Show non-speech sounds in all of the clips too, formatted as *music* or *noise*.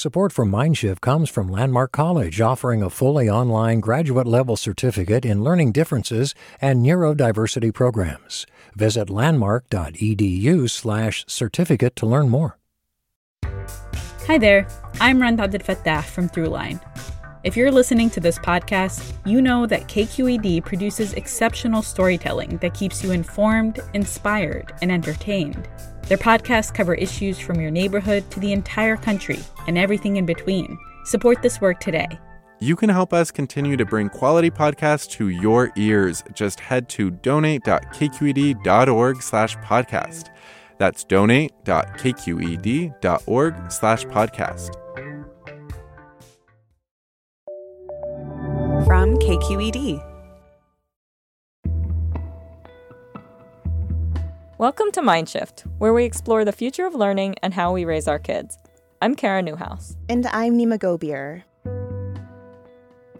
Support for Mindshift comes from Landmark College, offering a fully online graduate level certificate in learning differences and neurodiversity programs. Visit landmark.edu/certificate to learn more. Hi there, I'm Rund Abdelfatah from Throughline. If you're listening to this podcast, you know that KQED produces exceptional storytelling that keeps you informed, inspired, and entertained. Their podcasts cover issues from your neighborhood to the entire country and everything in between. Support this work today. You can help us continue to bring quality podcasts to your ears. Just head to donate.kqed.org slash podcast. That's donate.kqed.org slash podcast. From KQED. Welcome to Mindshift, where we explore the future of learning and how we raise our kids. I'm Kara Newhouse. And I'm Nimah Gobir.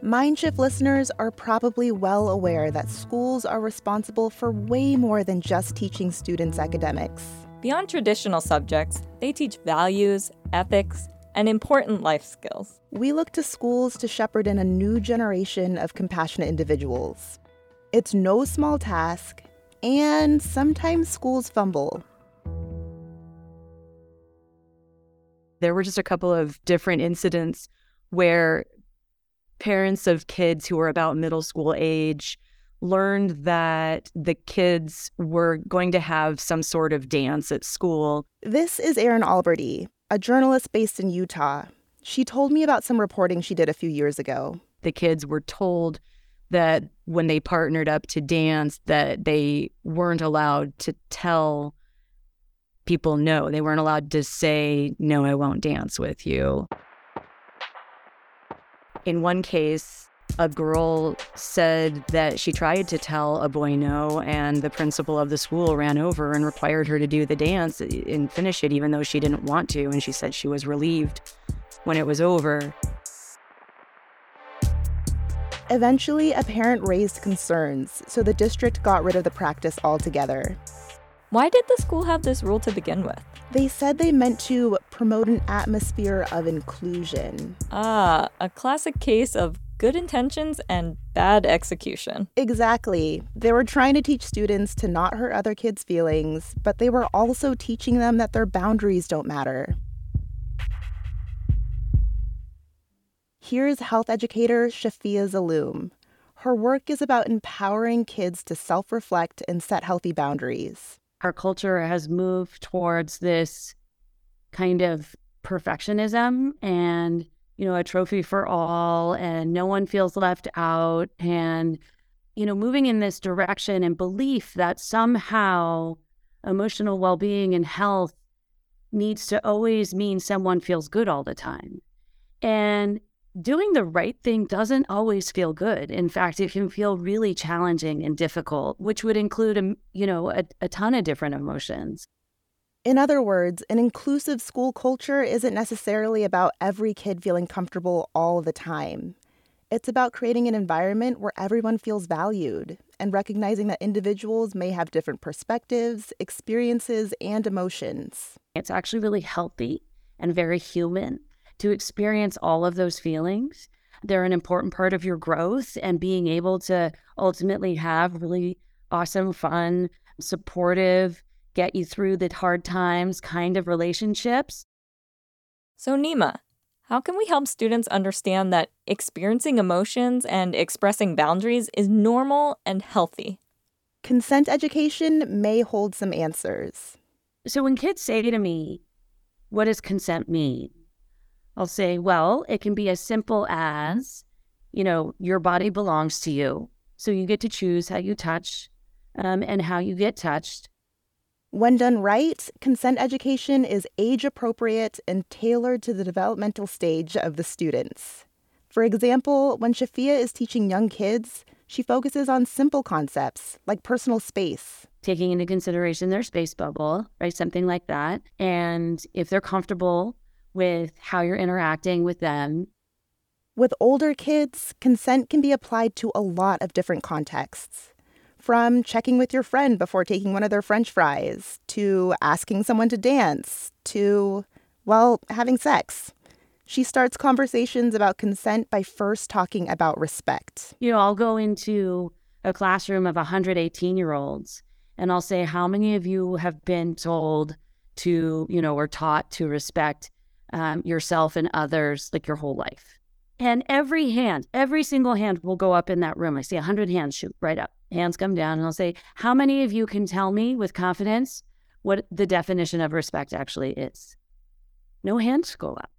Mindshift listeners are probably well aware that schools are responsible for way more than just teaching students academics. Beyond traditional subjects, they teach values, ethics, and important life skills. We look to schools to shepherd in a new generation of compassionate individuals. It's no small task, and sometimes schools fumble. There were just a couple of different incidents where parents of kids who were about middle school age learned that the kids were going to have some sort of dance at school. This is Erin Alberty, a journalist based in Utah. She told me about some reporting she did a few years ago. The kids were told that when they partnered up to dance that they weren't allowed to tell people no. They weren't allowed to say no, I won't dance with you. In one case, a girl said that she tried to tell a boy no, and the principal of the school ran over and required her to do the dance and finish it, even though she didn't want to. And she said she was relieved when it was over. Eventually, a parent raised concerns, so the district got rid of the practice altogether. Why did the school have this rule to begin with? They said they meant to promote an atmosphere of inclusion. Ah, a classic case of good intentions and bad execution. Exactly. They were trying to teach students to not hurt other kids' feelings, but they were also teaching them that their boundaries don't matter. Here's health educator Shafia Zaloom. Her work is about empowering kids to self reflect and set healthy boundaries. Our culture has moved towards this kind of perfectionism and, you know, a trophy for all, and no one feels left out. And, you know, moving in this direction and belief that somehow emotional well being and health needs to always mean someone feels good all the time. And doing the right thing doesn't always feel good. In fact, it can feel really challenging and difficult, which would include, a, um, you know, a, a ton of different emotions. In other words, an inclusive school culture isn't necessarily about every kid feeling comfortable all the time. It's about creating an environment where everyone feels valued and recognizing that individuals may have different perspectives, experiences, and emotions. It's actually really healthy and very human to experience all of those feelings. They're an important part of your growth and being able to ultimately have really awesome, fun, supportive, get you through the hard times kind of relationships. So, Nimah, how can we help students understand that experiencing emotions and expressing boundaries is normal and healthy? Consent education may hold some answers. So, when kids say to me, What does consent mean? I'll say, well, it can be as simple as, you know, your body belongs to you. So you get to choose how you touch um, and how you get touched. When done right, consent education is age appropriate and tailored to the developmental stage of the students. For example, when Shafia is teaching young kids, she focuses on simple concepts like personal space. Taking into consideration their space bubble, right? Something like that. And if they're comfortable with how you're interacting with them. With older kids, consent can be applied to a lot of different contexts. From checking with your friend before taking one of their french fries, to asking someone to dance, to, well, having sex. She starts conversations about consent by first talking about respect. You know, I'll go into a classroom of 118 year olds and I'll say, How many of you have been told to, you know, or taught to respect um, yourself and others like your whole life? And every hand, every single hand will go up in that room. I see 100 hands shoot right up. Hands come down, and I'll say, How many of you can tell me with confidence what the definition of respect actually is? No hands go up.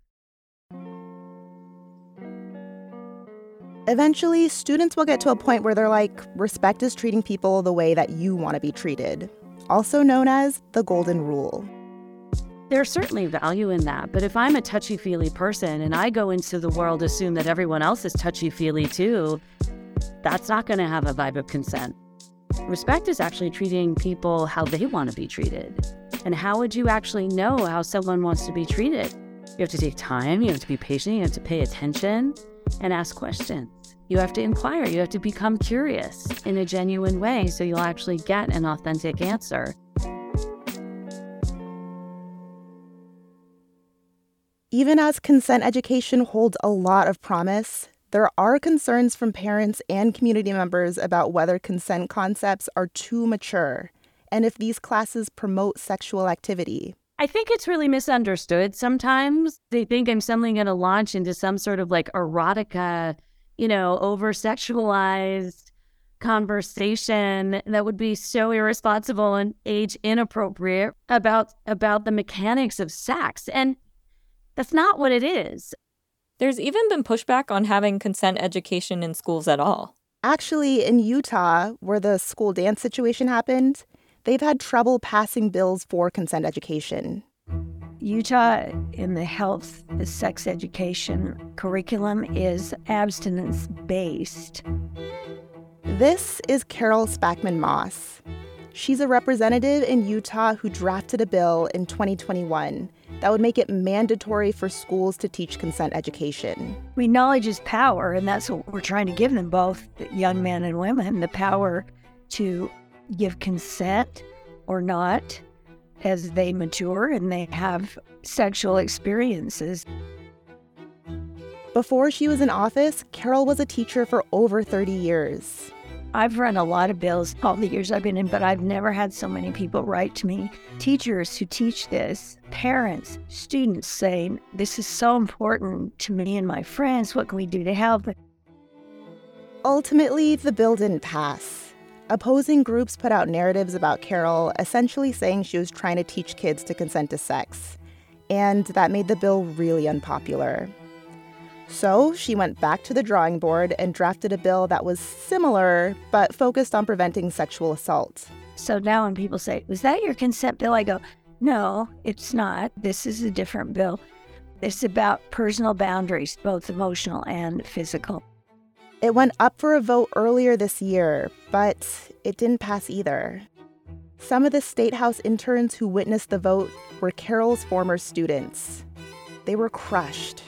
Eventually, students will get to a point where they're like, respect is treating people the way that you want to be treated, also known as the Golden Rule. There's certainly value in that, but if I'm a touchy feely person and I go into the world assume that everyone else is touchy feely too, that's not going to have a vibe of consent. Respect is actually treating people how they want to be treated. And how would you actually know how someone wants to be treated? You have to take time, you have to be patient, you have to pay attention and ask questions. You have to inquire, you have to become curious in a genuine way so you'll actually get an authentic answer. Even as consent education holds a lot of promise, there are concerns from parents and community members about whether consent concepts are too mature and if these classes promote sexual activity. I think it's really misunderstood sometimes. They think I'm suddenly going to launch into some sort of like erotica, you know, over sexualized conversation that would be so irresponsible and age inappropriate about about the mechanics of sex. And that's not what it is. There's even been pushback on having consent education in schools at all. Actually, in Utah, where the school dance situation happened, they've had trouble passing bills for consent education. Utah in the health sex education curriculum is abstinence based. This is Carol Spackman Moss. She's a representative in Utah who drafted a bill in 2021 that would make it mandatory for schools to teach consent education. We knowledge is power, and that's what we're trying to give them both, young men and women, the power to give consent or not as they mature and they have sexual experiences. Before she was in office, Carol was a teacher for over 30 years. I've run a lot of bills all the years I've been in, but I've never had so many people write to me. Teachers who teach this, parents, students saying, This is so important to me and my friends. What can we do to help? Ultimately, the bill didn't pass. Opposing groups put out narratives about Carol, essentially saying she was trying to teach kids to consent to sex. And that made the bill really unpopular. So she went back to the drawing board and drafted a bill that was similar, but focused on preventing sexual assault. So now when people say, Was that your consent bill? I go, No, it's not. This is a different bill. It's about personal boundaries, both emotional and physical. It went up for a vote earlier this year, but it didn't pass either. Some of the State House interns who witnessed the vote were Carol's former students. They were crushed.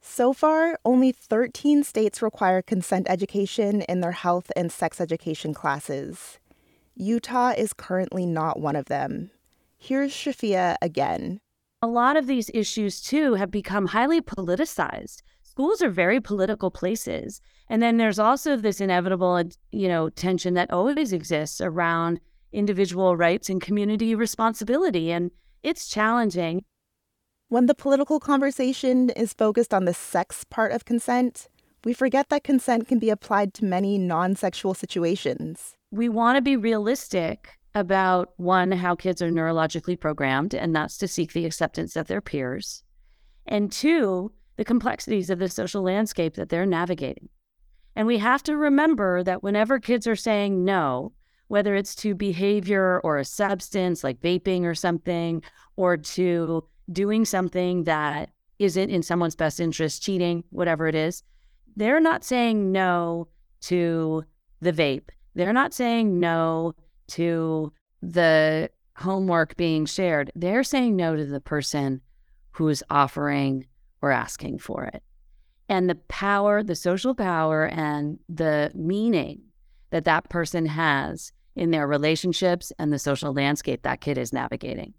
So far, only 13 states require consent education in their health and sex education classes. Utah is currently not one of them. Here's Shafia again. A lot of these issues, too, have become highly politicized schools are very political places. And then there's also this inevitable, you know, tension that always exists around individual rights and community responsibility. And it's challenging. When the political conversation is focused on the sex part of consent, we forget that consent can be applied to many non sexual situations. We want to be realistic about one, how kids are neurologically programmed, and that's to seek the acceptance of their peers. And two, the complexities of the social landscape that they're navigating. And we have to remember that whenever kids are saying no, whether it's to behavior or a substance like vaping or something, or to doing something that isn't in someone's best interest, cheating, whatever it is, they're not saying no to the vape. They're not saying no to the homework being shared. They're saying no to the person who's offering or asking for it. And the power, the social power, and the meaning that that person has in their relationships and the social landscape that kid is navigating.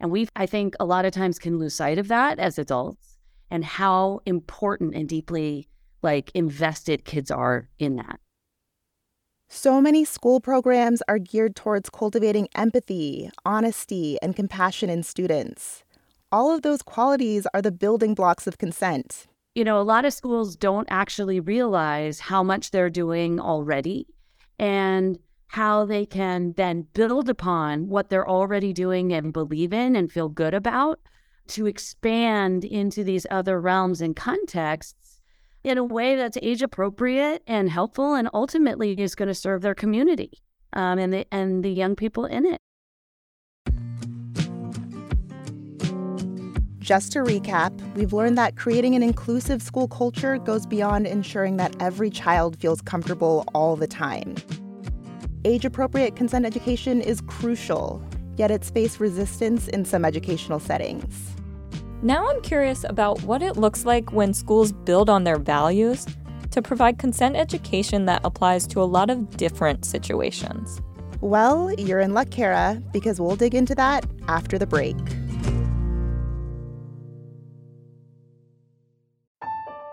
And we, I think, a lot of times can lose sight of that as adults and how important and deeply like invested kids are in that. So many school programs are geared towards cultivating empathy, honesty, and compassion in students. All of those qualities are the building blocks of consent. You know, a lot of schools don't actually realize how much they're doing already and how they can then build upon what they're already doing and believe in and feel good about to expand into these other realms and contexts in a way that's age appropriate and helpful and ultimately is going to serve their community um, and the and the young people in it. Just to recap, we've learned that creating an inclusive school culture goes beyond ensuring that every child feels comfortable all the time. Age appropriate consent education is crucial, yet it's faced resistance in some educational settings. Now I'm curious about what it looks like when schools build on their values to provide consent education that applies to a lot of different situations. Well, you're in luck, Kara, because we'll dig into that after the break.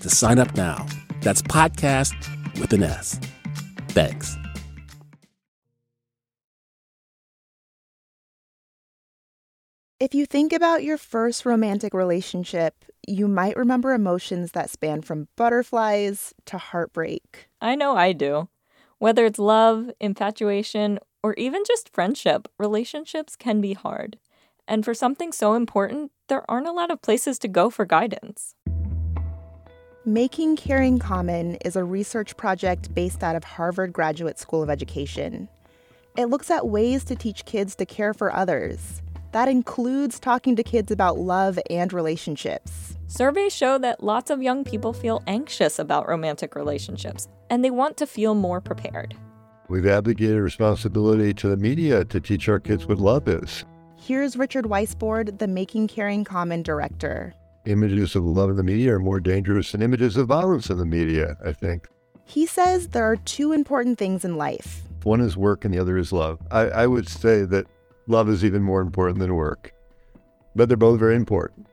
to sign up now. That's podcast with an S. Thanks. If you think about your first romantic relationship, you might remember emotions that span from butterflies to heartbreak. I know I do. Whether it's love, infatuation, or even just friendship, relationships can be hard. And for something so important, there aren't a lot of places to go for guidance. Making Caring Common is a research project based out of Harvard Graduate School of Education. It looks at ways to teach kids to care for others. That includes talking to kids about love and relationships. Surveys show that lots of young people feel anxious about romantic relationships, and they want to feel more prepared. We've abdicated responsibility to the media to teach our kids what love is. Here's Richard Weissbourd, the Making Caring Common director. Images of love in the media are more dangerous than images of violence in the media, I think. He says there are two important things in life. One is work and the other is love. I, I would say that love is even more important than work, but they're both very important.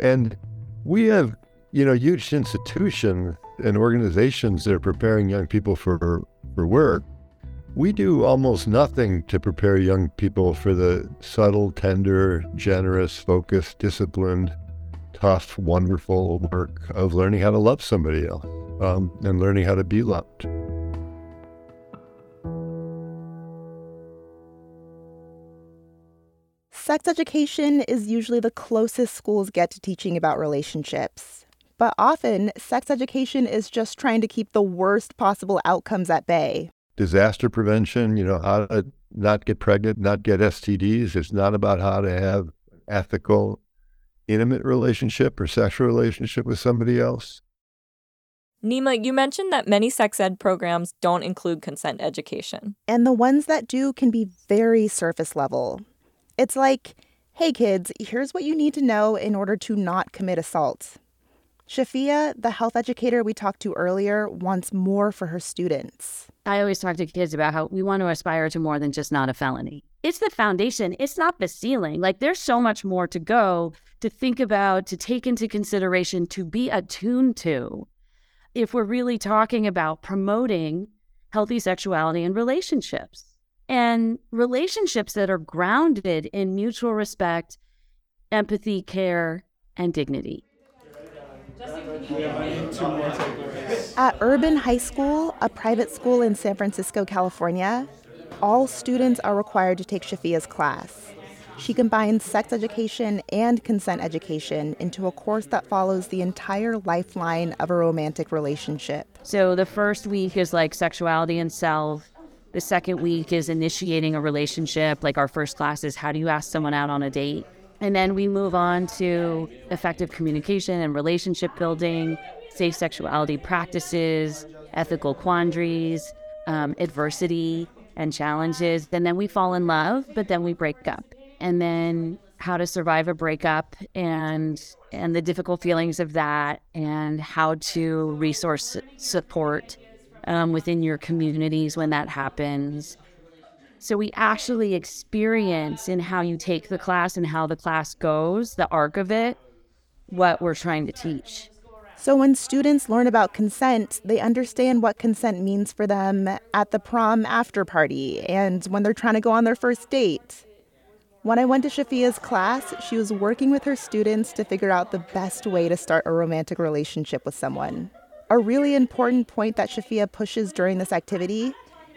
And we have, you know, huge institutions and organizations that are preparing young people for, for work. We do almost nothing to prepare young people for the subtle, tender, generous, focused, disciplined, tough, wonderful work of learning how to love somebody else um, and learning how to be loved. Sex education is usually the closest schools get to teaching about relationships. But often, sex education is just trying to keep the worst possible outcomes at bay. Disaster prevention, you know, how to not get pregnant, not get STDs. It's not about how to have ethical, intimate relationship or sexual relationship with somebody else. Nimah, you mentioned that many sex ed programs don't include consent education. And the ones that do can be very surface level. It's like, hey kids, here's what you need to know in order to not commit assault. Shafia, the health educator we talked to earlier, wants more for her students. I always talk to kids about how we want to aspire to more than just not a felony. It's the foundation, it's not the ceiling. Like there's so much more to go to think about, to take into consideration, to be attuned to. If we're really talking about promoting healthy sexuality and relationships and relationships that are grounded in mutual respect empathy, care, and dignity. At Urban High School, a private school in San Francisco, California, all students are required to take Shafia's class. She combines sex education and consent education into a course that follows the entire lifeline of a romantic relationship. So the first week is like sexuality and self. The second week is initiating a relationship. Like our first class is how do you ask someone out on a date? And then we move on to effective communication and relationship building, safe sexuality practices, ethical quandaries, um, adversity and challenges. And then we fall in love, but then we break up. And then how to survive a breakup and and the difficult feelings of that and how to resource support um, within your communities when that happens so we actually experience in how you take the class and how the class goes, the arc of it, what we're trying to teach. So when students learn about consent, they understand what consent means for them at the prom after party and when they're trying to go on their first date. When I went to Shafia's class, she was working with her students to figure out the best way to start a romantic relationship with someone. A really important point that Shafia pushes during this activity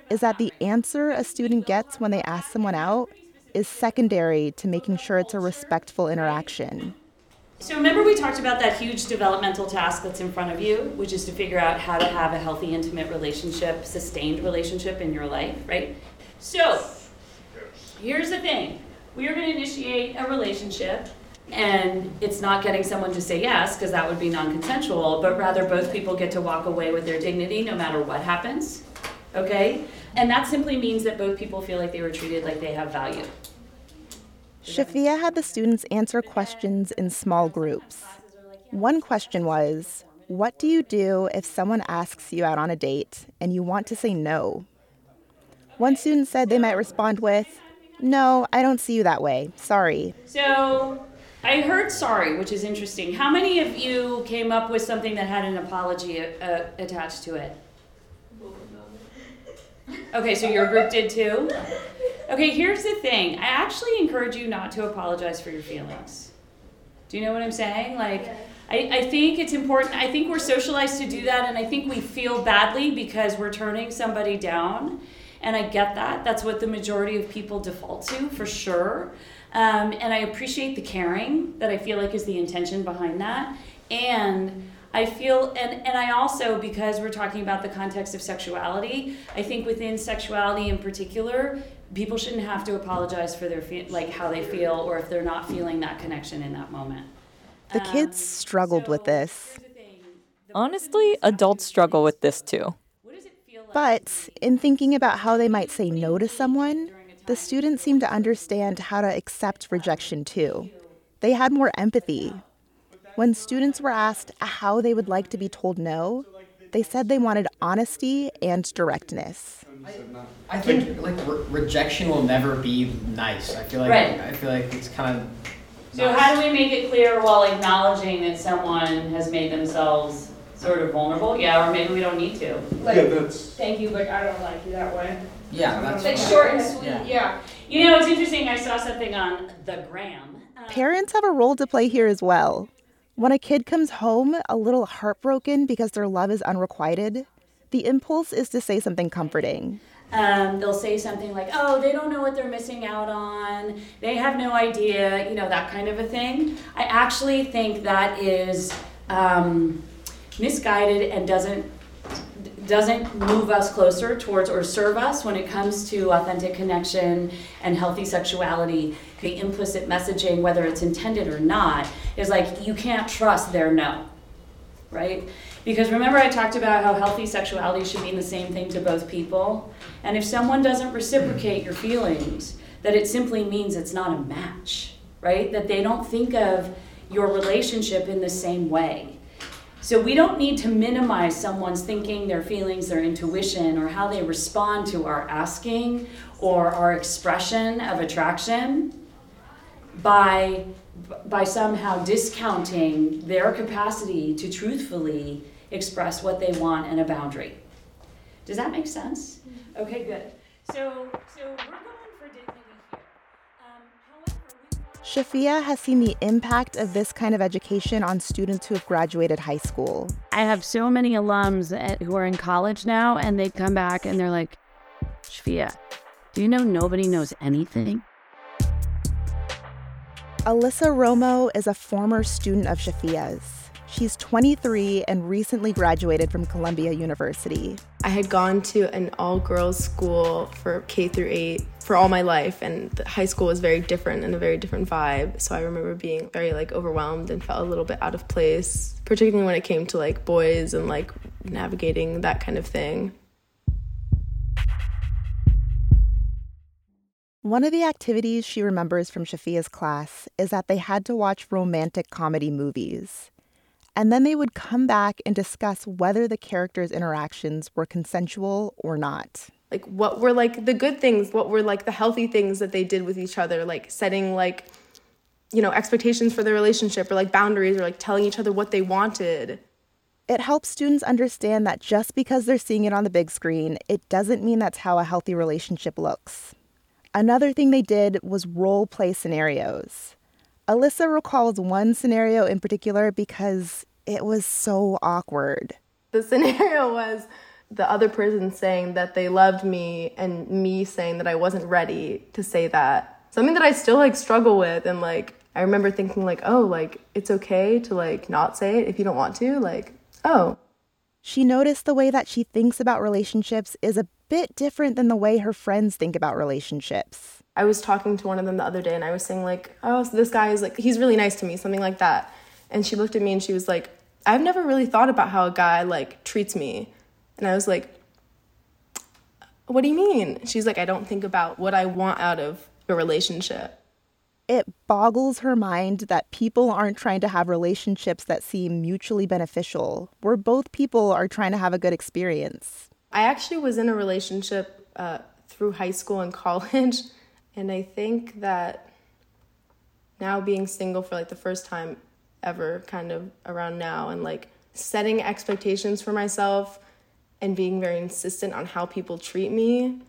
is that the answer a student gets when they ask someone out is secondary to making sure it's a respectful interaction. So, remember, we talked about that huge developmental task that's in front of you, which is to figure out how to have a healthy, intimate relationship, sustained relationship in your life, right? So, here's the thing we are going to initiate a relationship, and it's not getting someone to say yes, because that would be non consensual, but rather both people get to walk away with their dignity no matter what happens, okay? And that simply means that both people feel like they were treated like they have value. Shafia had the students answer questions in small groups. One question was What do you do if someone asks you out on a date and you want to say no? One student said they might respond with, No, I don't see you that way. Sorry. So I heard sorry, which is interesting. How many of you came up with something that had an apology uh, attached to it? Okay, so your group did too? Okay, here's the thing. I actually encourage you not to apologize for your feelings. Do you know what I'm saying? Like, I, I think it's important. I think we're socialized to do that, and I think we feel badly because we're turning somebody down. And I get that. That's what the majority of people default to, for sure. Um, and I appreciate the caring that I feel like is the intention behind that. And I feel, and, and I also, because we're talking about the context of sexuality, I think within sexuality in particular, people shouldn't have to apologize for their fe- like how they feel or if they're not feeling that connection in that moment. The kids struggled with this. Honestly, adults struggle with this too. But in thinking about how they might say no to someone, the students seemed to understand how to accept rejection too. They had more empathy, when students were asked how they would like to be told no, they said they wanted honesty and directness. I, I think like re- rejection will never be nice. I feel like Right. I feel like it's kind of So how do we make it clear while acknowledging that someone has made themselves sort of vulnerable? Yeah, or maybe we don't need to. Like, thank you, but I don't like you that way. Yeah, that's Like fine. short and sweet, Yeah. yeah. You know, it's interesting. I saw something on the gram. Parents have a role to play here as well. When a kid comes home a little heartbroken because their love is unrequited, the impulse is to say something comforting. Um, they'll say something like, "Oh, they don't know what they're missing out on. They have no idea," you know, that kind of a thing. I actually think that is um, misguided and doesn't doesn't move us closer towards or serve us when it comes to authentic connection and healthy sexuality. The implicit messaging, whether it's intended or not, is like you can't trust their no, right? Because remember, I talked about how healthy sexuality should mean the same thing to both people. And if someone doesn't reciprocate your feelings, that it simply means it's not a match, right? That they don't think of your relationship in the same way. So we don't need to minimize someone's thinking, their feelings, their intuition, or how they respond to our asking or our expression of attraction by by somehow discounting their capacity to truthfully express what they want and a boundary. Does that make sense? Mm-hmm. Okay, good. So so we're Shafia has seen the impact of this kind of education on students who have graduated high school. I have so many alums who are in college now, and they come back and they're like, Shafia, do you know nobody knows anything? Alyssa Romo is a former student of Shafia's. She's 23 and recently graduated from Columbia University. I had gone to an all girls school for K through 8 for all my life and high school was very different and a very different vibe. So I remember being very like overwhelmed and felt a little bit out of place, particularly when it came to like boys and like navigating that kind of thing. One of the activities she remembers from Shafia's class is that they had to watch romantic comedy movies. And then they would come back and discuss whether the characters' interactions were consensual or not. Like, what were like the good things? What were like the healthy things that they did with each other? Like, setting like, you know, expectations for their relationship or like boundaries or like telling each other what they wanted. It helps students understand that just because they're seeing it on the big screen, it doesn't mean that's how a healthy relationship looks. Another thing they did was role play scenarios. Alyssa recalls one scenario in particular because it was so awkward. The *laughs* scenario was the other person saying that they loved me and me saying that I wasn't ready to say that. Something that I still like struggle with and like I remember thinking like, "Oh, like it's okay to like not say it if you don't want to." Like, "Oh." She noticed the way that she thinks about relationships is a bit different than the way her friends think about relationships. I was talking to one of them the other day and I was saying like, "Oh, so this guy is like he's really nice to me," something like that. And she looked at me and she was like, "I've never really thought about how a guy like treats me." And I was like, "What do you mean?" She's like, "I don't think about what I want out of a relationship." It boggles her mind that people aren't trying to have relationships that seem mutually beneficial, where both people are trying to have a good experience. I actually was in a relationship uh, through high school and *laughs* college and I think that now being single for like the first time ever, kind of around now, and like setting expectations for myself and being very insistent on how people treat me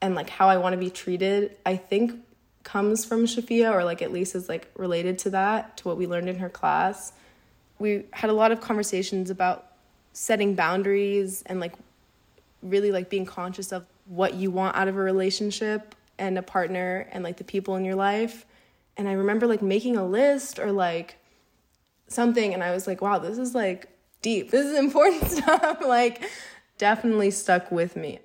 and like how I want to be treated, I think comes from Shafia or like at least is like related to that, to what we learned in her class. We had a lot of conversations about setting boundaries and like really like being conscious of what you want out of a relationship and a partner and like the people in your life. And I remember like making a list or like something and I was like, wow, this is like deep. This is important *laughs* stuff. like definitely stuck with me.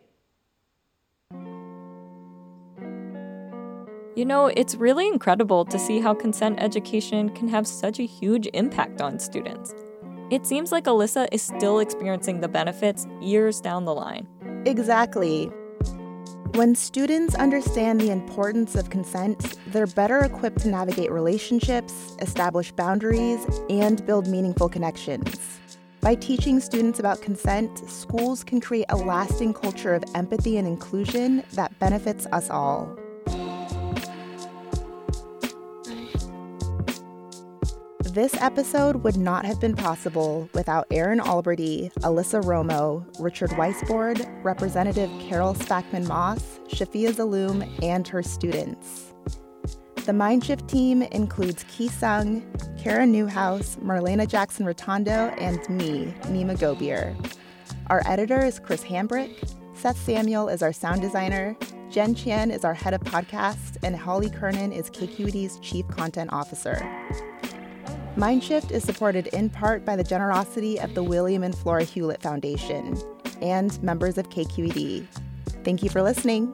You know, it's really incredible to see how consent education can have such a huge impact on students. It seems like Alyssa is still experiencing the benefits years down the line. Exactly. When students understand the importance of consent, they're better equipped to navigate relationships, establish boundaries, and build meaningful connections. By teaching students about consent, schools can create a lasting culture of empathy and inclusion that benefits us all. This episode would not have been possible without Erin Alberty, Alyssa Romo, Richard Weissbourd, Representative Carol Spackman Moss, Shafia Zaloom, and her students. The Mindshift team includes Ki Sung, Kara Newhouse, Marlena Jackson Retondo, and me, Nimah Gobir. Our editor is Chris Hambrick. Seth Samuel is our sound designer. Jen Chien is our head of podcast, and Holly Kernan is KQED's chief content officer. Mindshift is supported in part by the generosity of the William and Flora Hewlett Foundation and members of KQED. Thank you for listening.